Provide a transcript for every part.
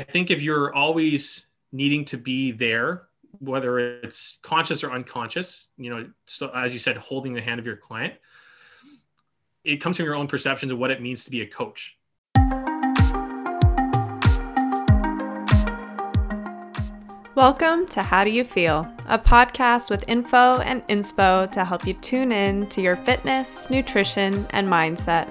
I think if you're always needing to be there, whether it's conscious or unconscious, you know, so as you said, holding the hand of your client, it comes from your own perceptions of what it means to be a coach. Welcome to How Do You Feel, a podcast with info and inspo to help you tune in to your fitness, nutrition, and mindset.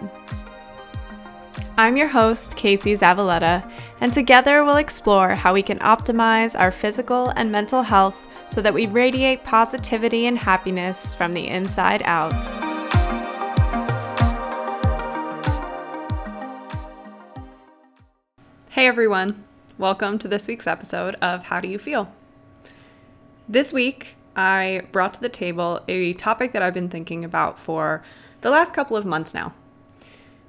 I'm your host, Casey Zavaleta, and together we'll explore how we can optimize our physical and mental health so that we radiate positivity and happiness from the inside out. Hey everyone, welcome to this week's episode of How Do You Feel? This week, I brought to the table a topic that I've been thinking about for the last couple of months now.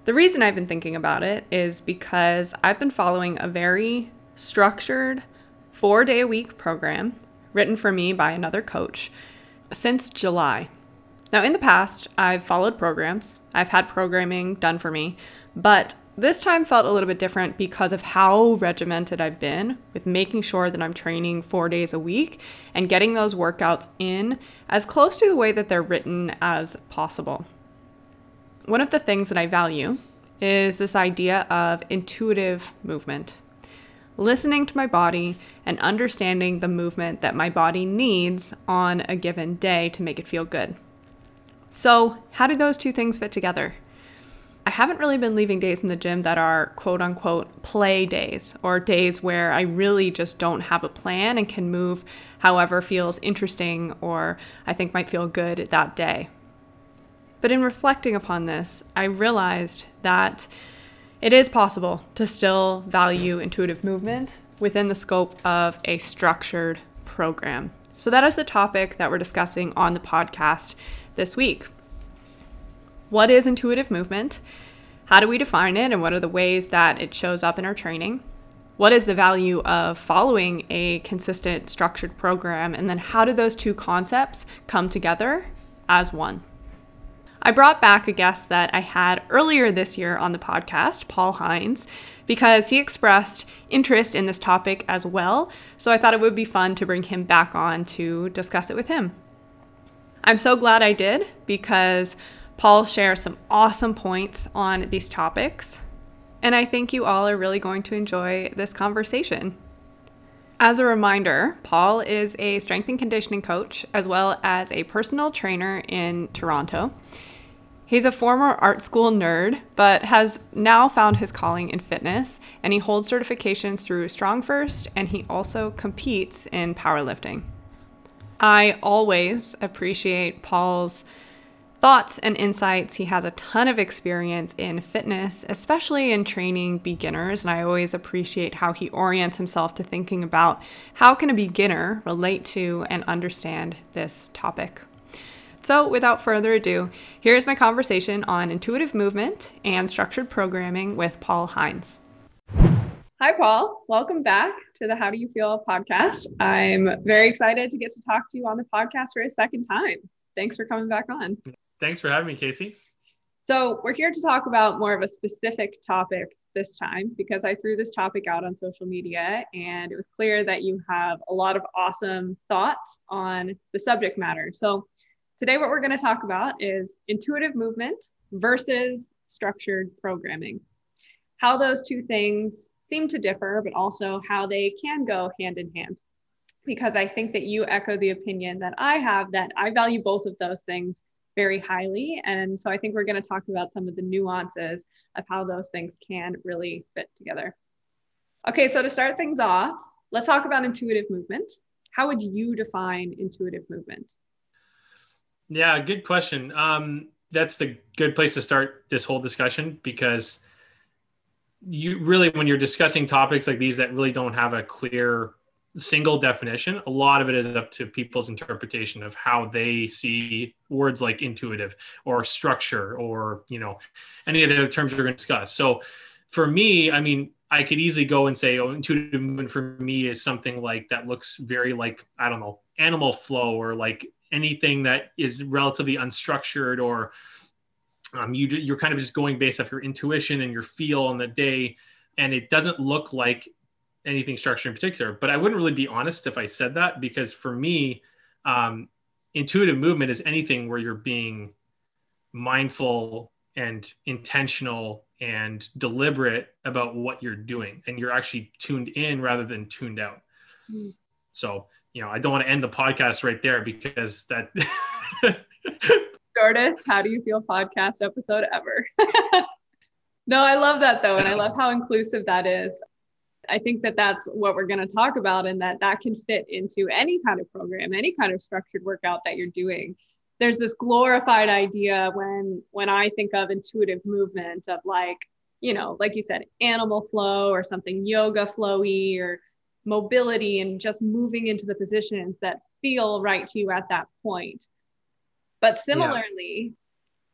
The reason I've been thinking about it is because I've been following a very structured four day a week program written for me by another coach since July. Now, in the past, I've followed programs, I've had programming done for me, but this time felt a little bit different because of how regimented I've been with making sure that I'm training four days a week and getting those workouts in as close to the way that they're written as possible. One of the things that I value is this idea of intuitive movement. Listening to my body and understanding the movement that my body needs on a given day to make it feel good. So, how do those two things fit together? I haven't really been leaving days in the gym that are quote unquote play days or days where I really just don't have a plan and can move however feels interesting or I think might feel good that day. But in reflecting upon this, I realized that it is possible to still value intuitive movement within the scope of a structured program. So, that is the topic that we're discussing on the podcast this week. What is intuitive movement? How do we define it, and what are the ways that it shows up in our training? What is the value of following a consistent structured program? And then, how do those two concepts come together as one? I brought back a guest that I had earlier this year on the podcast, Paul Hines, because he expressed interest in this topic as well. So I thought it would be fun to bring him back on to discuss it with him. I'm so glad I did because Paul shares some awesome points on these topics. And I think you all are really going to enjoy this conversation. As a reminder, Paul is a strength and conditioning coach as well as a personal trainer in Toronto. He's a former art school nerd, but has now found his calling in fitness, and he holds certifications through StrongFirst, and he also competes in powerlifting. I always appreciate Paul's thoughts and insights. He has a ton of experience in fitness, especially in training beginners, and I always appreciate how he orients himself to thinking about how can a beginner relate to and understand this topic. So, without further ado, here's my conversation on intuitive movement and structured programming with Paul Hines. Hi, Paul. Welcome back to the How Do You Feel podcast. I'm very excited to get to talk to you on the podcast for a second time. Thanks for coming back on. Thanks for having me, Casey. So, we're here to talk about more of a specific topic this time because I threw this topic out on social media and it was clear that you have a lot of awesome thoughts on the subject matter. So, Today, what we're going to talk about is intuitive movement versus structured programming. How those two things seem to differ, but also how they can go hand in hand. Because I think that you echo the opinion that I have that I value both of those things very highly. And so I think we're going to talk about some of the nuances of how those things can really fit together. Okay, so to start things off, let's talk about intuitive movement. How would you define intuitive movement? Yeah, good question. Um, that's the good place to start this whole discussion because you really, when you're discussing topics like these that really don't have a clear single definition, a lot of it is up to people's interpretation of how they see words like intuitive or structure or, you know, any of the terms we're going to discuss. So for me, I mean, I could easily go and say, oh, intuitive movement for me is something like that looks very like, I don't know, animal flow or like anything that is relatively unstructured or um, you, you're kind of just going based off your intuition and your feel on the day and it doesn't look like anything structure in particular. But I wouldn't really be honest if I said that because for me, um, intuitive movement is anything where you're being mindful and intentional and deliberate about what you're doing and you're actually tuned in rather than tuned out. Mm. So, you know, I don't want to end the podcast right there because that shortest how do you feel podcast episode ever. no, I love that though and I love how inclusive that is. I think that that's what we're going to talk about and that that can fit into any kind of program, any kind of structured workout that you're doing. There's this glorified idea when when I think of intuitive movement of like, you know, like you said, animal flow or something yoga flowy or mobility and just moving into the positions that feel right to you at that point. But similarly,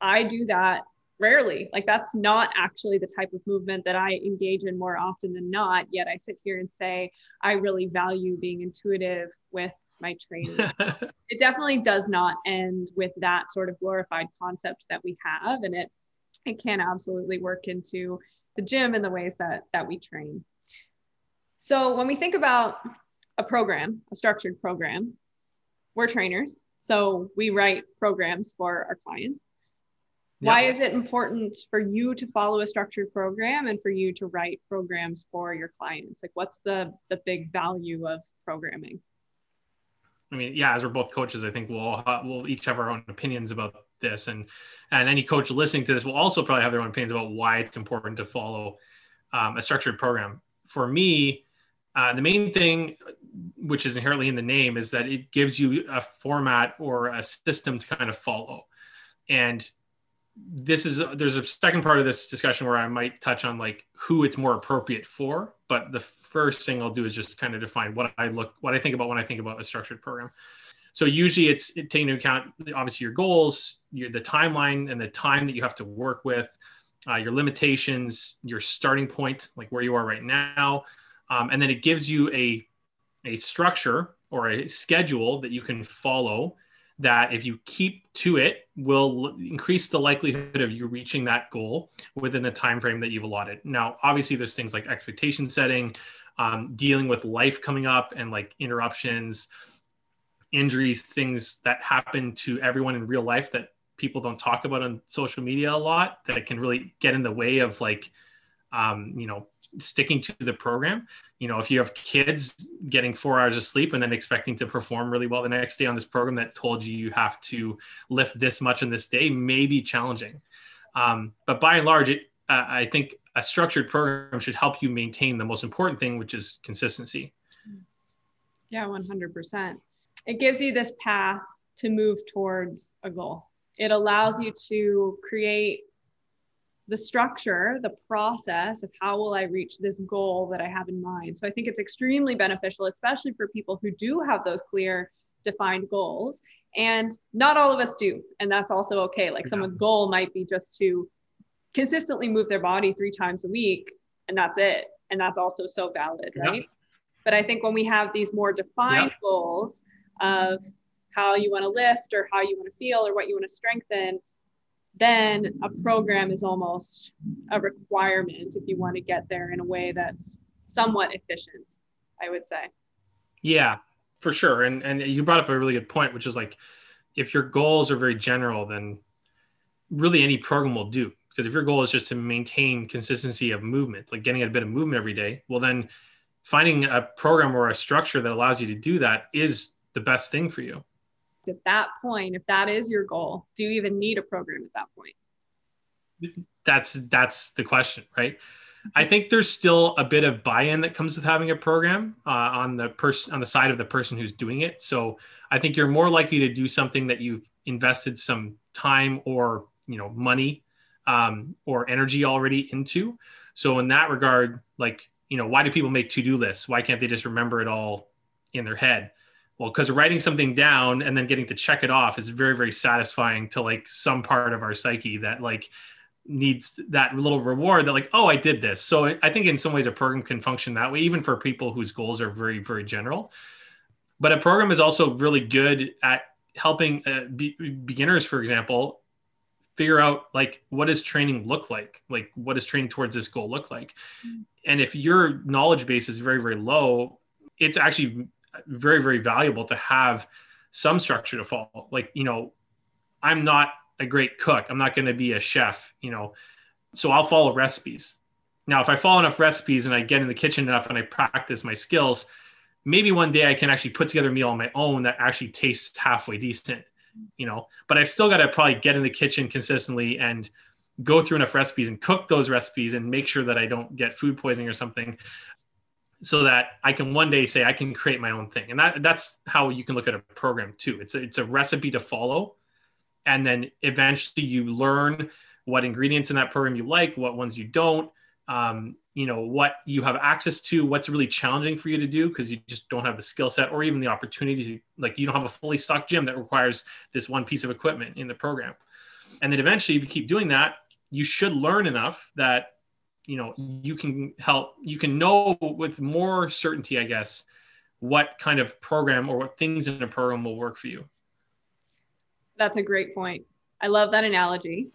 yeah. I do that rarely. Like that's not actually the type of movement that I engage in more often than not. Yet I sit here and say I really value being intuitive with my training. it definitely does not end with that sort of glorified concept that we have, and it it can absolutely work into the gym in the ways that that we train. So when we think about a program, a structured program, we're trainers. So we write programs for our clients why is it important for you to follow a structured program and for you to write programs for your clients? Like what's the the big value of programming? I mean yeah as we're both coaches i think we'll we'll each have our own opinions about this. And and any coach listening to this will also probably have their own opinions about why it's important to follow um, a structured program. For me uh, the main thing which is inherently in the name is that it gives you a format or a system to kind of follow. And this is there's a second part of this discussion where I might touch on like who it's more appropriate for. But the first thing I'll do is just kind of define what I look, what I think about when I think about a structured program. So usually it's taking into account obviously your goals, your, the timeline, and the time that you have to work with, uh, your limitations, your starting point, like where you are right now, um, and then it gives you a a structure or a schedule that you can follow that if you keep to it will increase the likelihood of you reaching that goal within the time frame that you've allotted. Now obviously there's things like expectation setting um, dealing with life coming up and like interruptions injuries things that happen to everyone in real life that people don't talk about on social media a lot that can really get in the way of like um, you know sticking to the program. You know if you have kids getting four hours of sleep and then expecting to perform really well the next day on this program that told you you have to lift this much in this day may be challenging. Um, but by and large it uh, i think a structured program should help you maintain the most important thing which is consistency. Yeah 100% it gives you this path to move towards a goal. It allows you to create the structure, the process of how will I reach this goal that I have in mind. So I think it's extremely beneficial, especially for people who do have those clear, defined goals. And not all of us do. And that's also okay. Like someone's goal might be just to consistently move their body three times a week, and that's it. And that's also so valid, right? Yeah. But I think when we have these more defined yeah. goals of how you want to lift or how you want to feel or what you want to strengthen, then a program is almost a requirement if you want to get there in a way that's somewhat efficient, I would say. Yeah, for sure. And and you brought up a really good point, which is like if your goals are very general, then really any program will do. Because if your goal is just to maintain consistency of movement, like getting a bit of movement every day, well then finding a program or a structure that allows you to do that is the best thing for you at that point, if that is your goal, do you even need a program at that point? That's that's the question, right? I think there's still a bit of buy-in that comes with having a program uh, on the person on the side of the person who's doing it. So I think you're more likely to do something that you've invested some time or you know money um, or energy already into. So in that regard, like you know, why do people make to-do lists? Why can't they just remember it all in their head? Well because writing something down and then getting to check it off is very very satisfying to like some part of our psyche that like needs that little reward that like oh i did this. So i think in some ways a program can function that way even for people whose goals are very very general. But a program is also really good at helping uh, be- beginners for example figure out like what does training look like? Like what does training towards this goal look like? Mm-hmm. and if your knowledge base is very very low it's actually very very valuable to have some structure to follow. Like you know i'm not a great cook. I'm not going to be a chef you know so i'll follow recipes. Now if i follow enough recipes and i get in the kitchen enough and i practice my skills maybe one day i can actually put together a meal on my own that actually tastes halfway decent you know, but I've still got to probably get in the kitchen consistently and go through enough recipes and cook those recipes and make sure that I don't get food poisoning or something so that I can one day say I can create my own thing. And that that's how you can look at a program too. It's a, it's a recipe to follow and then eventually you learn what ingredients in that program you like, what ones you don't. Um, you know what you have access to what's really challenging for you to do because you just don't have the skill set or even the opportunity to, like you don't have a fully stocked gym that requires this one piece of equipment in the program and then eventually if you keep doing that you should learn enough that you know you can help you can know with more certainty i guess what kind of program or what things in a program will work for you that's a great point i love that analogy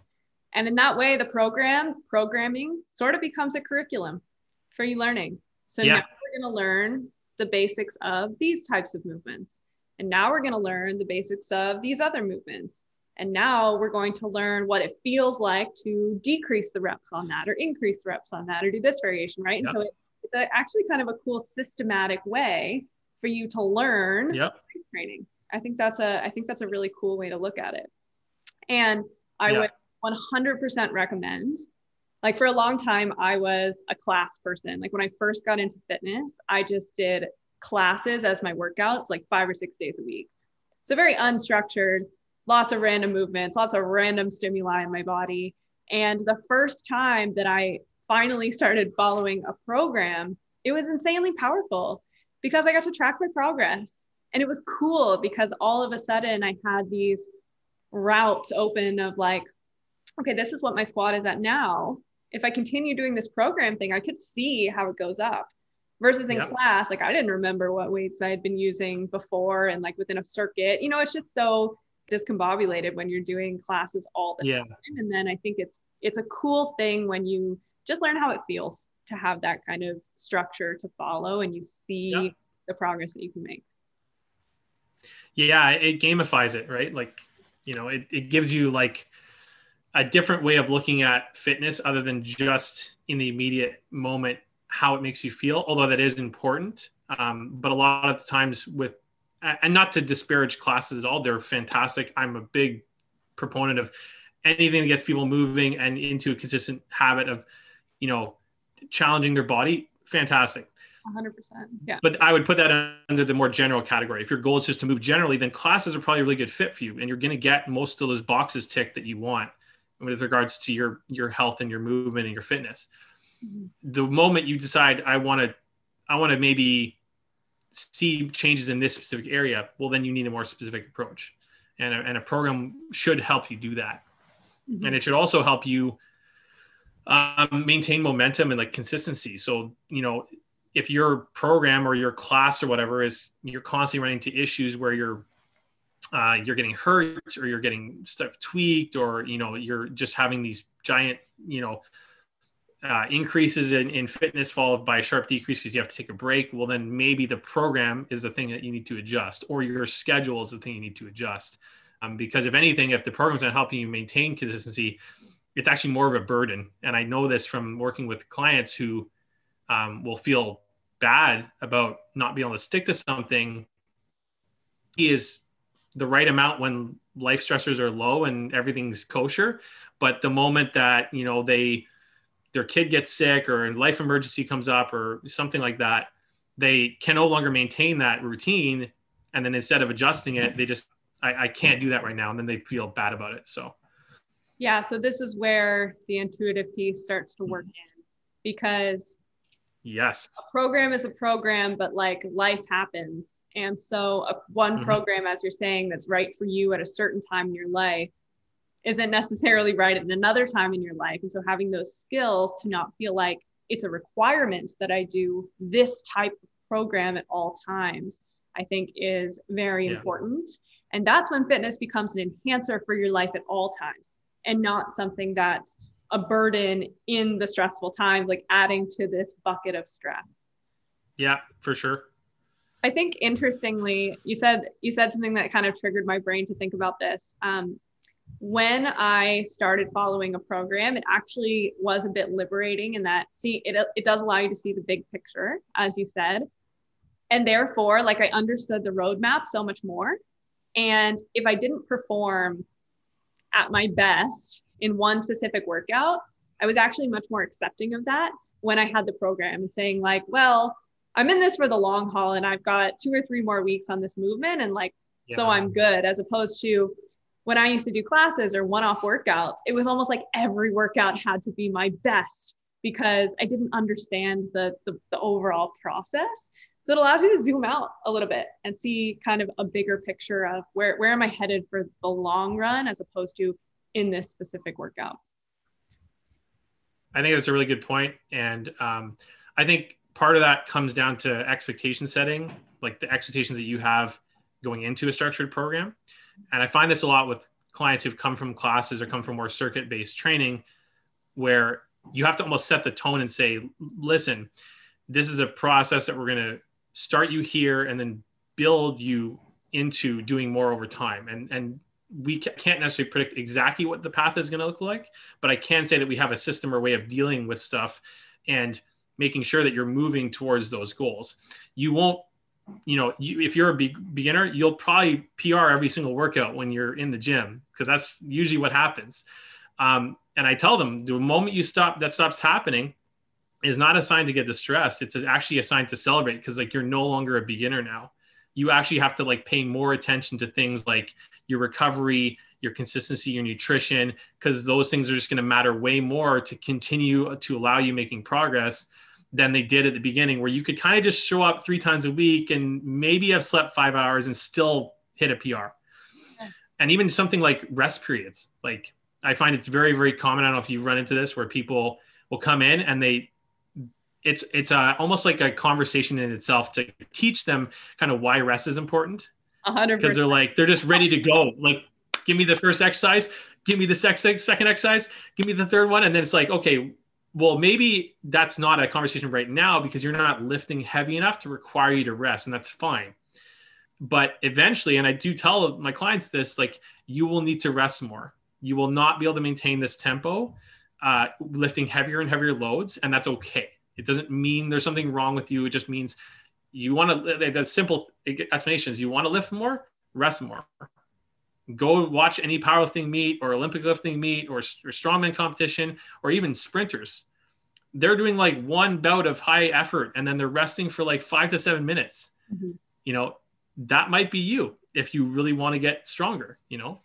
and in that way, the program, programming, sort of becomes a curriculum for you learning. So yeah. now we're going to learn the basics of these types of movements. And now we're going to learn the basics of these other movements. And now we're going to learn what it feels like to decrease the reps on that or increase the reps on that or do this variation, right? Yep. And so it, it's actually kind of a cool systematic way for you to learn yep. training. I think that's a I think that's a really cool way to look at it. And I would 100% recommend. Like for a long time, I was a class person. Like when I first got into fitness, I just did classes as my workouts, like five or six days a week. So very unstructured, lots of random movements, lots of random stimuli in my body. And the first time that I finally started following a program, it was insanely powerful because I got to track my progress. And it was cool because all of a sudden I had these routes open of like, okay, this is what my squat is at now. If I continue doing this program thing, I could see how it goes up. Versus in yep. class, like I didn't remember what weights I had been using before and like within a circuit. You know, it's just so discombobulated when you're doing classes all the yeah. time. And then I think it's it's a cool thing when you just learn how it feels to have that kind of structure to follow and you see yep. the progress that you can make. Yeah, it gamifies it, right? Like, you know, it, it gives you like a different way of looking at fitness other than just in the immediate moment how it makes you feel although that is important um, but a lot of the times with and not to disparage classes at all they're fantastic. I'm a big proponent of anything that gets people moving and into a consistent habit of you know challenging their body fantastic. 100% yeah. But i would put that under the more general category. If your goal is just to move generally then classes are probably a really good fit for you and you're going to get most of those boxes ticked that you want with regards to your your health and your movement and your fitness. Mm-hmm. the moment you decide i want to i want to maybe see changes in this specific area well then you need a more specific approach. And a, and a program should help you do that. Mm-hmm. and it should also help you um, maintain momentum and like consistency. So you know if your program or your class or whatever is you're constantly running into issues where you're uh, you're getting hurt or you're getting stuff tweaked or you know you're just having these giant you know uh, increases in, in fitness followed by a sharp decrease because you have to take a break. Well then maybe the program is the thing that you need to adjust or your schedule is the thing you need to adjust. Um, because if anything if the program's not helping you maintain consistency it's actually more of a burden. And i know this from working with clients who um, will feel bad about not being able to stick to something. Is the right amount when life stressors are low and everything's kosher. But the moment that you know they their kid gets sick or a life emergency comes up or something like that they can no longer maintain that routine and then instead of adjusting it they just I, I can't do that right now and then they feel bad about it so yeah so this is where the intuitive piece starts to work in because Yes. A program is a program, but like life happens. And so, a, one mm-hmm. program, as you're saying, that's right for you at a certain time in your life isn't necessarily right at another time in your life. And so, having those skills to not feel like it's a requirement that I do this type of program at all times, I think is very yeah. important. And that's when fitness becomes an enhancer for your life at all times. and not something that's a burden in the stressful times, like adding to this bucket of stress. Yeah, for sure. I think interestingly, you said you said something that kind of triggered my brain to think about this. Um, when I started following a program, it actually was a bit liberating in that see it it does allow you to see the big picture, as you said, and therefore, like I understood the roadmap so much more. And if I didn't perform at my best in one specific workout, I was actually much more accepting of that when I had the program and saying like, well, I'm in this for the long haul and I've got two or three more weeks on this movement and like yeah. so I'm good as opposed to when I used to do classes or one-off workouts, it was almost like every workout had to be my best because I didn't understand the, the, the overall process. So it allows you to zoom out a little bit and see kind of a bigger picture of where, where am I headed for the long run as opposed to in this specific workout. I think that's a really good point. And um, I think part of that comes down to expectation setting, like the expectations that you have going into a structured program. And I find this a lot with clients who've come from classes or come from more circuit based training, where you have to almost set the tone and say, listen, this is a process that we're going to start you here and then build you into doing more over time. And, and we can't necessarily predict exactly what the path is going to look like, but I can say that we have a system or way of dealing with stuff and making sure that you're moving towards those goals. You won't, you know, you, if you're a be- beginner, you'll probably PR every single workout when you're in the gym because that's usually what happens. Um, and I tell them the moment you stop, that stops happening is not a sign to get distressed. It's actually a sign to celebrate because like you're no longer a beginner now. You actually have to like pay more attention to things like your recovery, your consistency, your nutrition, because those things are just going to matter way more to continue to allow you making progress than they did at the beginning, where you could kind of just show up three times a week and maybe have slept five hours and still hit a PR. And even something like rest periods, like I find it's very, very common. I don't know if you've run into this where people will come in and they, it's it's a, almost like a conversation in itself to teach them kind of why rest is important. Because they're like they're just ready to go. Like, give me the first exercise, give me the second second exercise, give me the third one, and then it's like, okay, well, maybe that's not a conversation right now because you're not lifting heavy enough to require you to rest, and that's fine. But eventually, and I do tell my clients this, like you will need to rest more. You will not be able to maintain this tempo, uh, lifting heavier and heavier loads, and that's okay. It doesn't mean there's something wrong with you. It just means you want to. The simple explanation is you want to lift more, rest more. Go watch any powerlifting meet or Olympic lifting meet or, or strongman competition or even sprinters. They're doing like one bout of high effort and then they're resting for like five to seven minutes. Mm-hmm. You know, that might be you if you really want to get stronger, you know?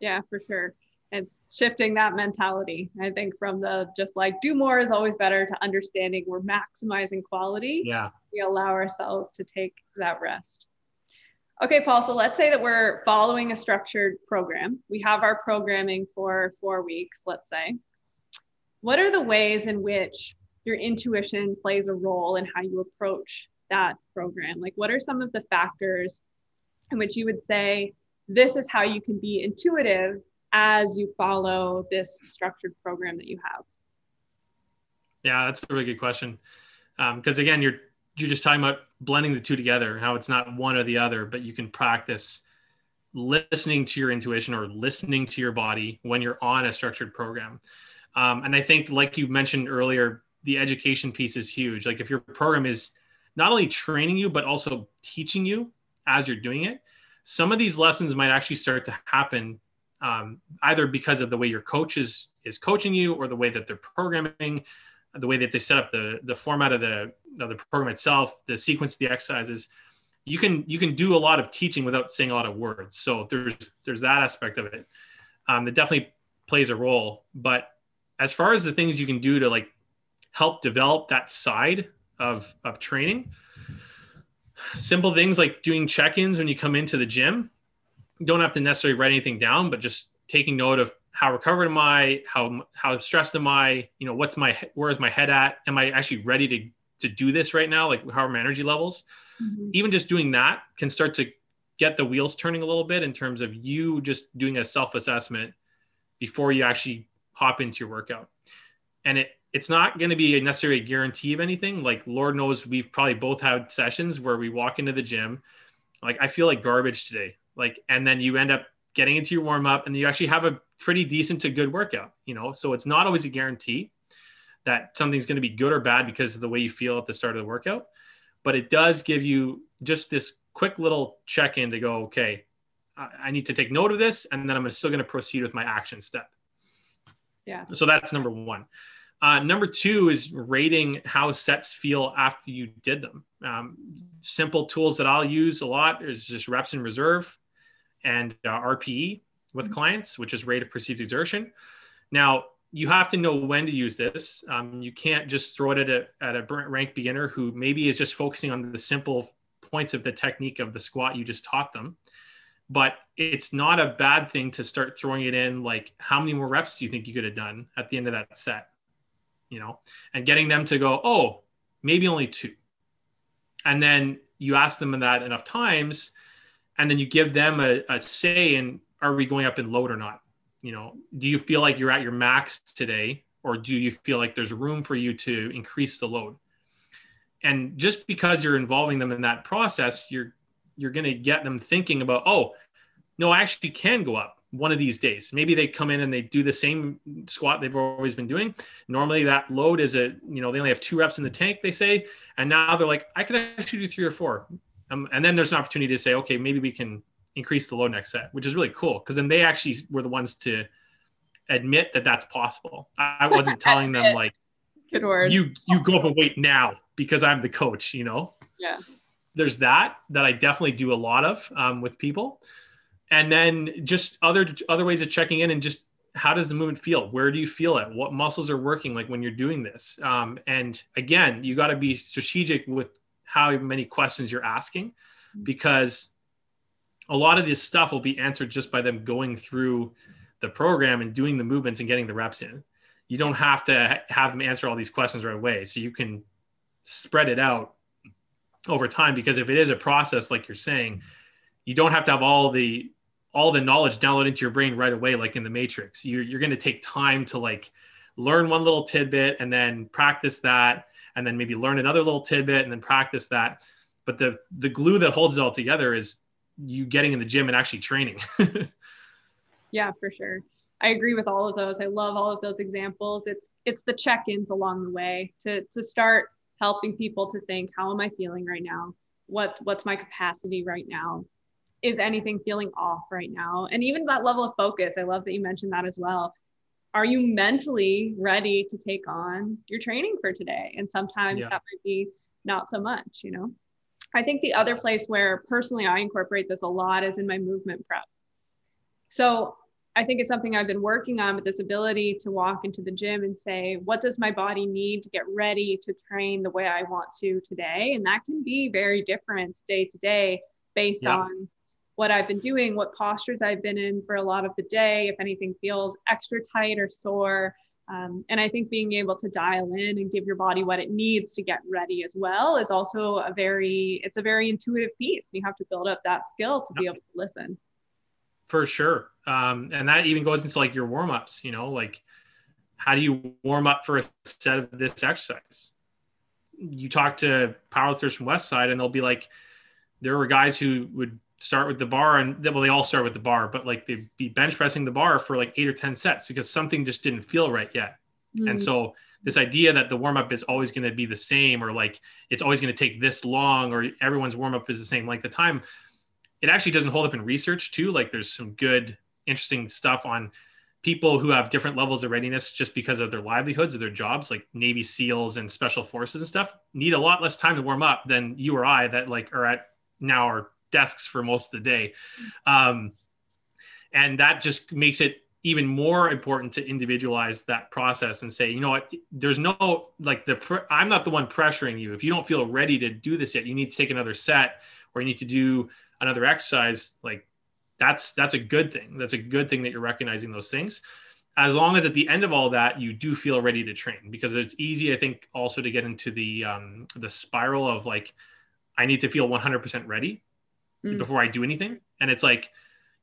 Yeah, for sure. It's shifting that mentality. I think from the just like do more is always better to understanding we're maximizing quality. Yeah. We allow ourselves to take that rest. Okay, Paul, so let's say that we're following a structured program. We have our programming for four weeks, let's say. What are the ways in which your intuition plays a role in how you approach that program? Like, what are some of the factors in which you would say this is how you can be intuitive as you follow this structured program that you have? Yeah, that's a really good question. Because um, again, you're you're just talking about blending the two together, how it's not one or the other, but you can practice listening to your intuition or listening to your body when you're on a structured program. Um, and I think, like you mentioned earlier, the education piece is huge. Like if your program is not only training you, but also teaching you as you're doing it, some of these lessons might actually start to happen um, either because of the way your coach is, is coaching you or the way that they're programming the way that they set up the the format of the the program itself, the sequence of the exercises, you can you can do a lot of teaching without saying a lot of words. So there's there's that aspect of it um, that definitely plays a role. But as far as the things you can do to like help develop that side of of training, simple things like doing check-ins when you come into the gym. You don't have to necessarily write anything down, but just taking note of how recovered am I? How how stressed am I? You know, what's my where is my head at? Am I actually ready to to do this right now? Like how are my energy levels? Mm-hmm. Even just doing that can start to get the wheels turning a little bit in terms of you just doing a self assessment before you actually hop into your workout. And it it's not going to be necessarily a guarantee of anything. Like Lord knows we've probably both had sessions where we walk into the gym, like I feel like garbage today. Like, and then you end up getting into your warm up and you actually have a pretty decent to good workout, you know? So it's not always a guarantee that something's going to be good or bad because of the way you feel at the start of the workout. But it does give you just this quick little check in to go, okay, I need to take note of this. And then I'm still going to proceed with my action step. Yeah. So that's number one. Uh, number two is rating how sets feel after you did them. Um, simple tools that I'll use a lot is just reps in reserve and uh, RPE with mm-hmm. clients, which is rate of perceived exertion. Now, you have to know when to use this. Um, you can't just throw it at a, at a ranked beginner who maybe is just focusing on the simple points of the technique of the squat you just taught them. But it's not a bad thing to start throwing it in like, how many more reps do you think you could have done at the end of that set? you know, and getting them to go, oh, maybe only two. And then you ask them that enough times, and then you give them a, a say in are we going up in load or not? You know, do you feel like you're at your max today, or do you feel like there's room for you to increase the load? And just because you're involving them in that process, you're you're going to get them thinking about, oh, no, I actually can go up one of these days. Maybe they come in and they do the same squat they've always been doing. Normally that load is a, you know, they only have two reps in the tank, they say. And now they're like, I could actually do three or four. Um, and then there's an opportunity to say, okay, maybe we can increase the load next set, which is really cool. Cause then they actually were the ones to admit that that's possible. I wasn't telling them like, Good word. you, you go up and wait now because I'm the coach, you know? Yeah. There's that, that I definitely do a lot of um, with people and then just other other ways of checking in and just how does the movement feel where do you feel it what muscles are working like when you're doing this um, and again you got to be strategic with how many questions you're asking because a lot of this stuff will be answered just by them going through the program and doing the movements and getting the reps in you don't have to have them answer all these questions right away so you can spread it out over time because if it is a process like you're saying you don't have to have all the all the knowledge download into your brain right away, like in the Matrix. You're, you're going to take time to like learn one little tidbit and then practice that, and then maybe learn another little tidbit and then practice that. But the the glue that holds it all together is you getting in the gym and actually training. yeah, for sure. I agree with all of those. I love all of those examples. It's it's the check-ins along the way to to start helping people to think, how am I feeling right now? What what's my capacity right now? is anything feeling off right now? And even that level of focus, I love that you mentioned that as well. Are you mentally ready to take on your training for today? And sometimes yeah. that might be not so much, you know? I think the other place where personally I incorporate this a lot is in my movement prep. So I think it's something I've been working on with this ability to walk into the gym and say, what does my body need to get ready to train the way I want to today? And that can be very different day to day based yeah. on what I've been doing, what postures I've been in for a lot of the day, if anything feels extra tight or sore. Um, and I think being able to dial in and give your body what it needs to get ready as well is also a very, it's a very intuitive piece. You have to build up that skill to yep. be able to listen. For sure. Um, and that even goes into like your warm ups, you know, like how do you warm up for a set of this exercise? You talk to powerlifters from Westside and they'll be like, there were guys who would start with the bar and that well they all start with the bar but like they'd be bench pressing the bar for like eight or ten sets because something just didn't feel right yet mm. and so this idea that the warm up is always going to be the same or like it's always going to take this long or everyone's warm up is the same length of time it actually doesn't hold up in research too like there's some good interesting stuff on people who have different levels of readiness just because of their livelihoods or their jobs like navy seals and special forces and stuff need a lot less time to warm up than you or i that like are at now are desks for most of the day. Um, and that just makes it even more important to individualize that process and say, you know what, there's no like the I'm not the one pressuring you. If you don't feel ready to do this yet, you need to take another set or you need to do another exercise. Like that's that's a good thing. That's a good thing that you're recognizing those things. As long as at the end of all that you do feel ready to train, because it's easy, I think, also to get into the um, the spiral of like, I need to feel 100% ready mm. before I do anything. And it's like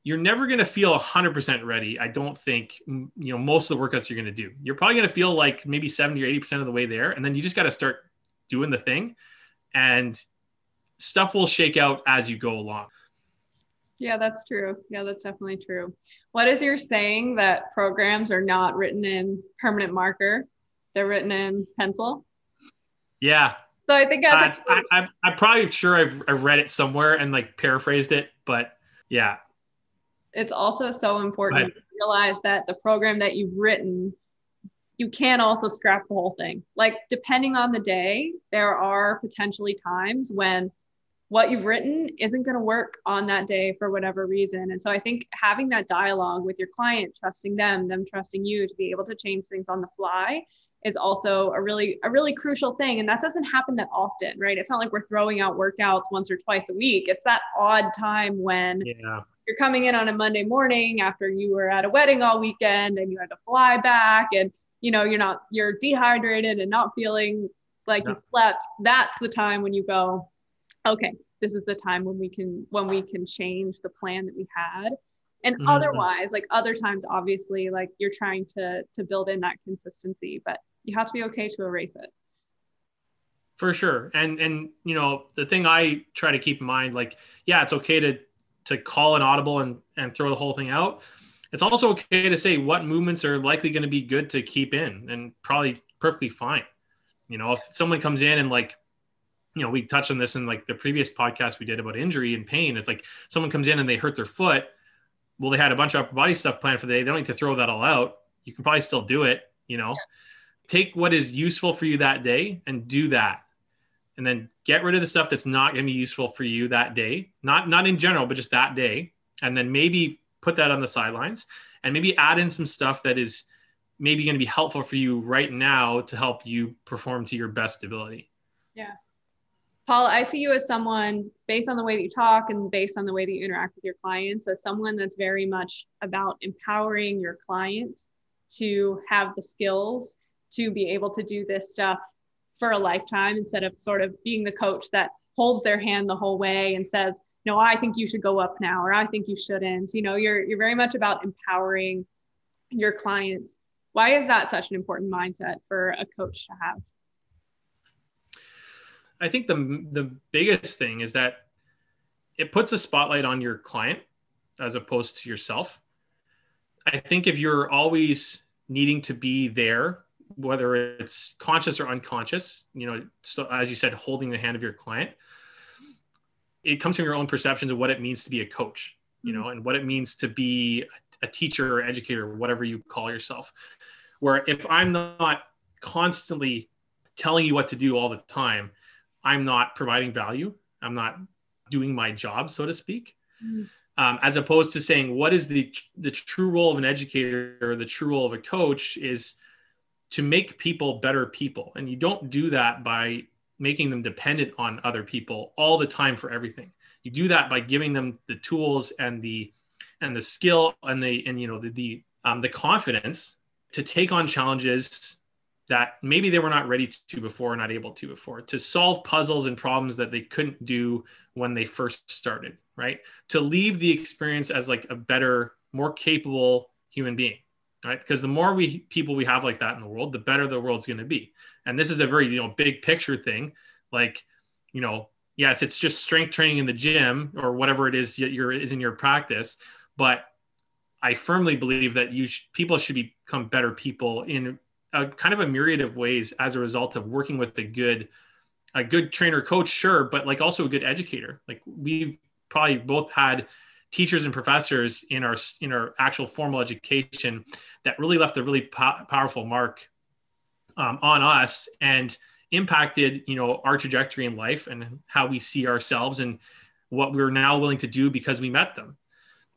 you're never going to feel 100% ready. I don't think, you know, most of the workouts you're going to do. You're probably going to feel like maybe 70 or 80% of the way there. And then you just got to start doing the thing and stuff will shake out as you go along. Yeah, that's true. Yeah, that's definitely true. What is your saying that programs are not written in permanent marker? They're written in pencil? Yeah. So I think as uh, I, am probably sure I've, I've read it somewhere and like paraphrased it, but yeah, it's also so important to realize that the program that you've written you can also scrap the whole thing. Like depending on the day there are potentially times when what you've written isn't going to work on that day for whatever reason. And so i think having that dialogue with your client trusting them them trusting you to be able to change things on the fly is also a really a really crucial thing. And that doesn't happen that often right? It's not like we're throwing out workouts once or twice a week. It's that odd time when yeah. you're coming in on a Monday morning after you were at a wedding all weekend and you had to fly back and you know you're not you're dehydrated and not feeling like yeah. you slept. That's the time when you go okay this is the time when we can when we can change the plan that we had and mm-hmm. otherwise like other times obviously like you're trying to to build in that consistency but you have to be okay to erase it for sure and and you know the thing i try to keep in mind like yeah it's okay to to call an audible and and throw the whole thing out. It's also okay to say what movements are likely going to be good to keep in and probably perfectly fine. You know, if someone comes in and like, you know, we touched on this in like the previous podcast we did about injury and pain. It's like someone comes in and they hurt their foot. Well, they had a bunch of upper body stuff planned for the day. They don't need to throw that all out. You can probably still do it, you know. Yeah. Take what is useful for you that day and do that and then get rid of the stuff that's not going to be useful for you that day not not in general but just that day and then maybe put that on the sidelines and maybe add in some stuff that is maybe going to be helpful for you right now to help you perform to your best ability yeah paul i see you as someone based on the way that you talk and based on the way that you interact with your clients as someone that's very much about empowering your client to have the skills to be able to do this stuff for a lifetime instead of sort of being the coach that holds their hand the whole way and says, no, I think you should go up now, or I think you shouldn't. You know, you're you're very much about empowering your clients. Why is that such an important mindset for a coach to have? I think the the biggest thing is that it puts a spotlight on your client as opposed to yourself. I think if you're always needing to be there whether it's conscious or unconscious, you know, so as you said, holding the hand of your client, it comes from your own perceptions of what it means to be a coach, you know, mm-hmm. and what it means to be a teacher or educator, or whatever you call yourself. Where if I'm not constantly telling you what to do all the time, I'm not providing value. I'm not doing my job, so to speak. Mm-hmm. Um, as opposed to saying what is the the true role of an educator or the true role of a coach is to make people better people. And you don't do that by making them dependent on other people all the time for everything. You do that by giving them the tools and the and the skill and the and you know the the um, the confidence to take on challenges that maybe they were not ready to before or not able to before to solve puzzles and problems that they couldn't do when they first started right to leave the experience as like a better more capable human being right? Because the more we people we have like that in the world, the better the world's going to be. And this is a very you know big picture thing. Like, you know, yes, it's just strength training in the gym or whatever it is your is in your practice, but I firmly believe that you sh- people should become better people in a kind of a myriad of ways as a result of working with a good a good trainer coach sure but like also a good educator. Like we've probably both had teachers and professors in our in our actual formal education that really left a really po- powerful mark um, on us and impacted you know our trajectory in life and how we see ourselves and what we're now willing to do because we met them.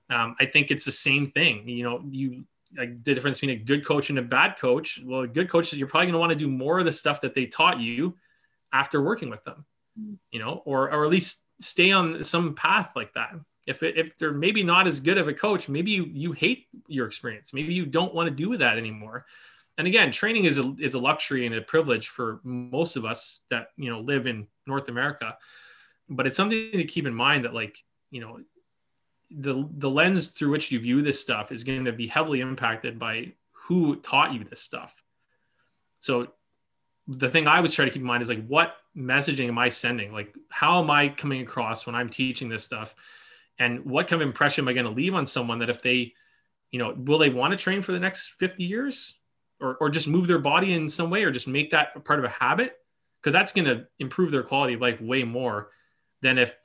Um, i think it's the same thing. You know you like the difference between a good coach and a bad coach well a good coach is you're probably going to want to do more of the stuff that they taught you after working with them mm. you know or or at least stay on some path like that if it, if they're maybe not as good of a coach, maybe you, you hate your experience. Maybe you don't want to do that anymore. And again, training is a, is a luxury and a privilege for most of us that, you know, live in North America. But it's something to keep in mind that like, you know, the the lens through which you view this stuff is going to be heavily impacted by who taught you this stuff. So the thing I was try to keep in mind is like what messaging am I sending? Like how am I coming across when I'm teaching this stuff? And what kind of impression am I going to leave on someone that if they, you know, will they want to train for the next 50 years or, or just move their body in some way or just make that part of a habit? Because that's going to improve their quality of life way more than if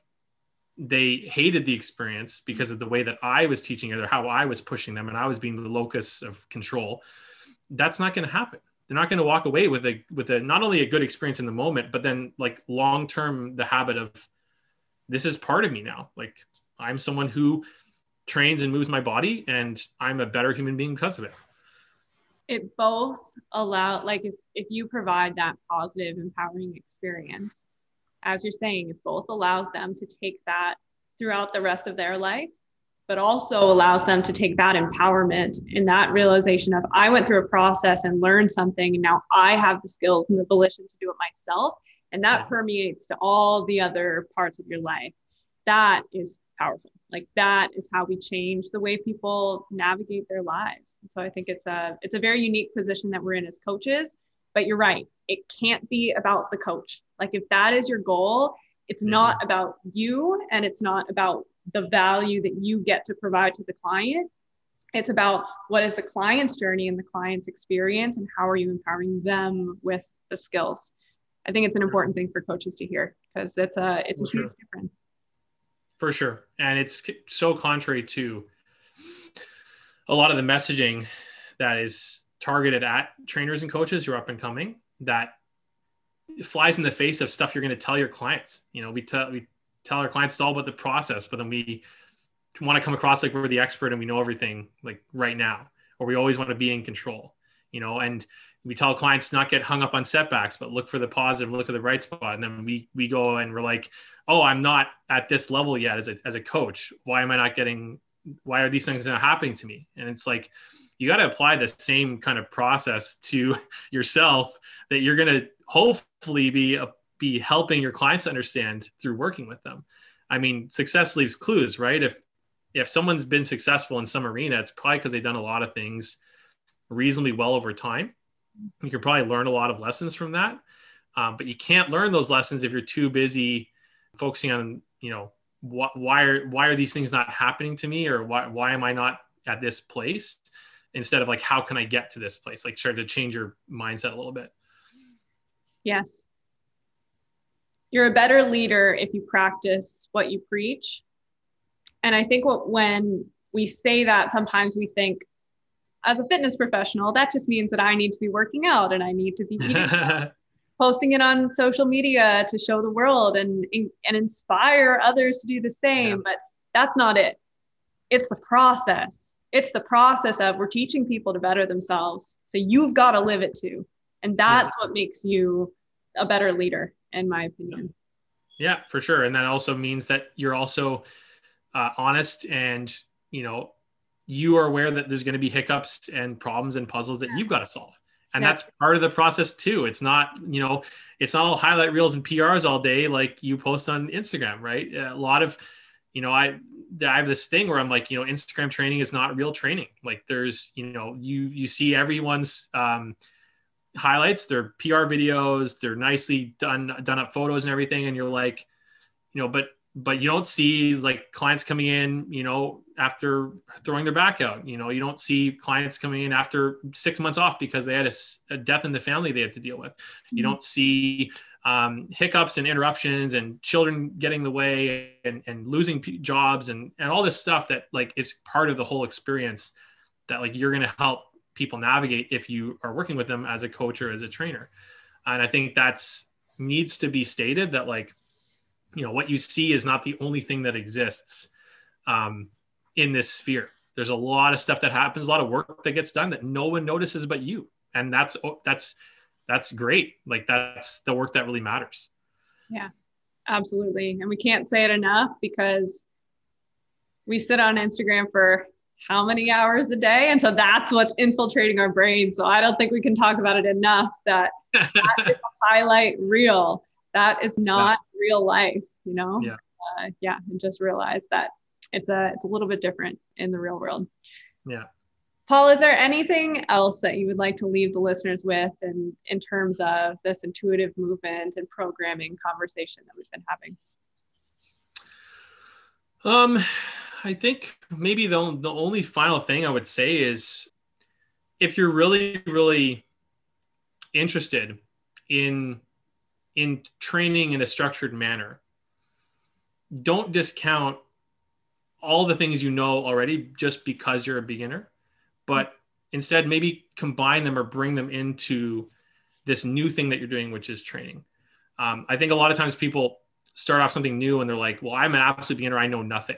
they hated the experience because of the way that I was teaching it or how I was pushing them and I was being the locus of control. That's not going to happen. They're not going to walk away with a with a not only a good experience in the moment, but then like long term the habit of this is part of me now. Like I'm someone who trains and moves my body and I'm a better human being because of it. It both allow like if, if you provide that positive, empowering experience, as you're saying, it both allows them to take that throughout the rest of their life, but also allows them to take that empowerment and that realization of I went through a process and learned something, and now I have the skills and the volition to do it myself. And that permeates to all the other parts of your life. That is powerful. Like that is how we change the way people navigate their lives. so I think it's a it's a very unique position that we're in as coaches. But you're right, it can't be about the coach. Like if that is your goal, it's mm-hmm. not about you and it's not about the value that you get to provide to the client. It's about what is the client's journey and the client's experience and how are you empowering them with the skills. I think it's an important thing for coaches to hear because it's a it's a huge difference. For sure. And it's so contrary to a lot of the messaging that is targeted at trainers and coaches who are up and coming that flies in the face of stuff you're going to tell your clients. You know, we tell we tell our clients it's all about the process, but then we want to come across like we're the expert and we know everything like right now, or we always want to be in control. You know, and we tell clients not get hung up on setbacks, but look for the positive, look at the right spot. And then we we go and we're like, oh, I'm not at this level yet as a as a coach. Why am I not getting? Why are these things not happening to me? And it's like you got to apply the same kind of process to yourself that you're going to hopefully be a, be helping your clients understand through working with them. I mean, success leaves clues, right? If if someone's been successful in some arena, it's probably because they've done a lot of things reasonably well over time. You can probably learn a lot of lessons from that, um, but you can't learn those lessons if you're too busy focusing on, you know, wh- why are why are these things not happening to me, or why why am I not at this place? Instead of like, how can I get to this place? Like, start to change your mindset a little bit. Yes. You're a better leader if you practice what you preach. And I think what, when we say that, sometimes we think, as a fitness professional, that just means that I need to be working out and I need to be posting it on social media to show the world and, and inspire others to do the same. Yeah. But that's not it. It's the process. It's the process of we're teaching people to better themselves. So you've got to live it too. And that's yeah. what makes you a better leader, in my opinion. Yeah, for sure. And that also means that you're also uh, honest and, you know, you are aware that there's going to be hiccups and problems and puzzles that you've got to solve. And yeah. that's part of the process too. It's not, you know, it's not all highlight reels and PRs all day like you post on Instagram, right? A lot of, you know, I I have this thing where I'm like, you know, Instagram training is not real training. Like there's, you know, you you see everyone's um, highlights, they're PR videos, they're nicely done done up photos and everything, and you're like, you know, but but you don't see like clients coming in, you know, after throwing their back out. You know, you don't see clients coming in after six months off because they had a, a death in the family they had to deal with. You mm-hmm. don't see um, hiccups and interruptions and children getting the way and, and losing p- jobs and, and all this stuff that like is part of the whole experience that like you're going to help people navigate if you are working with them as a coach or as a trainer. And I think that's needs to be stated that like, you know, what you see is not the only thing that exists um, in this sphere. There's a lot of stuff that happens, a lot of work that gets done that no one notices but you. And that's that's that's great. Like that's the work that really matters. Yeah, absolutely. And we can't say it enough because we sit on Instagram for how many hours a day. And so that's what's infiltrating our brains. So I don't think we can talk about it enough that, that is highlight reel. That is not yeah. real life, you know? Yeah. Uh, yeah. And just realize that it's a it's a little bit different in the real world. Yeah. Paul, is there anything else that you would like to leave the listeners with in, in terms of this intuitive movement and programming conversation that we've been having? Um, I think maybe the, the only final thing I would say is if you're really, really interested in in training in a structured manner, don't discount all the things you know already just because you're a beginner but instead maybe combine them or bring them into this new thing that you're doing, which is training. Um, I think a lot of times people start off something new and they're like, well, I'm an absolute beginner. I know nothing.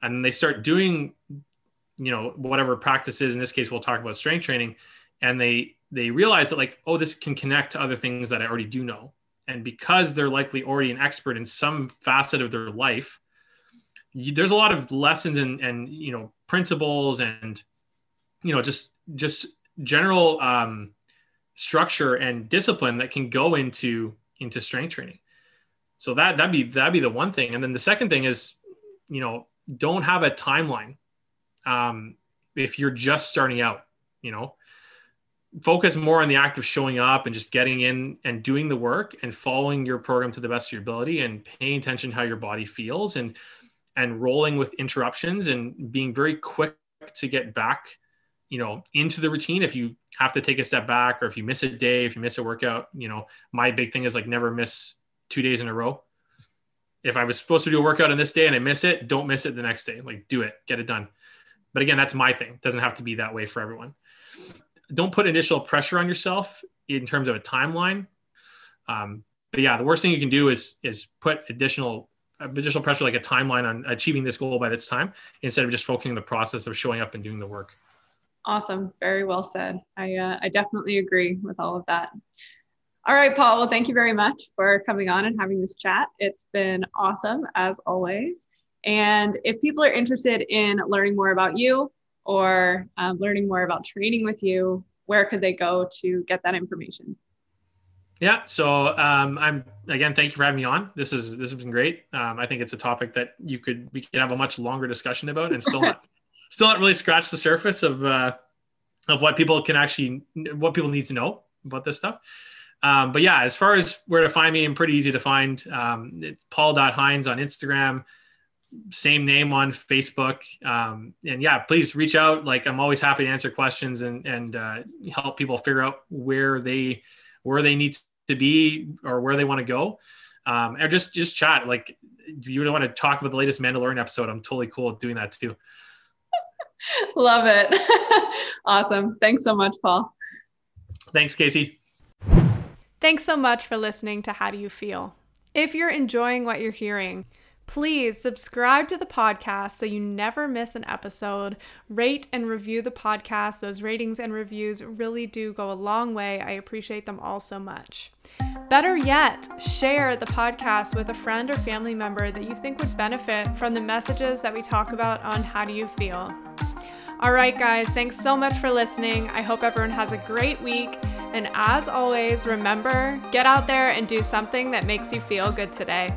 And they start doing, you know, whatever practices, in this case, we'll talk about strength training. And they, they realize that like, oh, this can connect to other things that I already do know. And because they're likely already an expert in some facet of their life, there's a lot of lessons and, and, you know, principles and you know just just general um, structure and discipline that can go into into strength training. So that that'd be that'd be the one thing. And then the second thing is you know don't have a timeline um, if you're just starting out you know. Focus more on the act of showing up and just getting in and doing the work and following your program to the best of your ability and paying attention how your body feels and and rolling with interruptions and being very quick to get back you know into the routine. If you have to take a step back or if you miss a day if you miss a workout you know my big thing is like never miss two days in a row. If i was supposed to do a workout on this day and i miss it don't miss it the next day. Like do it get it done. But again that's my thing. It doesn't have to be that way for everyone. Don't put initial pressure on yourself in terms of a timeline. Um, but yeah the worst thing you can do is is put additional additional pressure like a timeline on achieving this goal by this time instead of just focusing on the process of showing up and doing the work Awesome. Very well said. I, uh, I definitely agree with all of that. All right, Paul. Well, thank you very much for coming on and having this chat. It's been awesome as always. And if people are interested in learning more about you or um, learning more about training with you, where could they go to get that information? Yeah. So um, I'm again, thank you for having me on. This is this has been great. Um, I think it's a topic that you could we could have a much longer discussion about and still not still not really scratch the surface of uh, of what people can actually what people need to know about this stuff. Um, but yeah, as far as where to find me, I'm pretty easy to find. Um, it's paul.hines on Instagram, same name on Facebook. Um, and yeah, please reach out. Like I'm always happy to answer questions and, and uh, help people figure out where they, where they need to be or where they want to go. Um, or just, just chat. Like if you want to talk about the latest Mandalorian episode, I'm totally cool with doing that too. Love it. awesome. Thanks so much, Paul. Thanks, Casey. Thanks so much for listening to How Do You Feel? If you're enjoying what you're hearing, Please subscribe to the podcast so you never miss an episode. Rate and review the podcast. Those ratings and reviews really do go a long way. I appreciate them all so much. Better yet, share the podcast with a friend or family member that you think would benefit from the messages that we talk about on How Do You Feel? All right, guys, thanks so much for listening. I hope everyone has a great week. And as always, remember get out there and do something that makes you feel good today.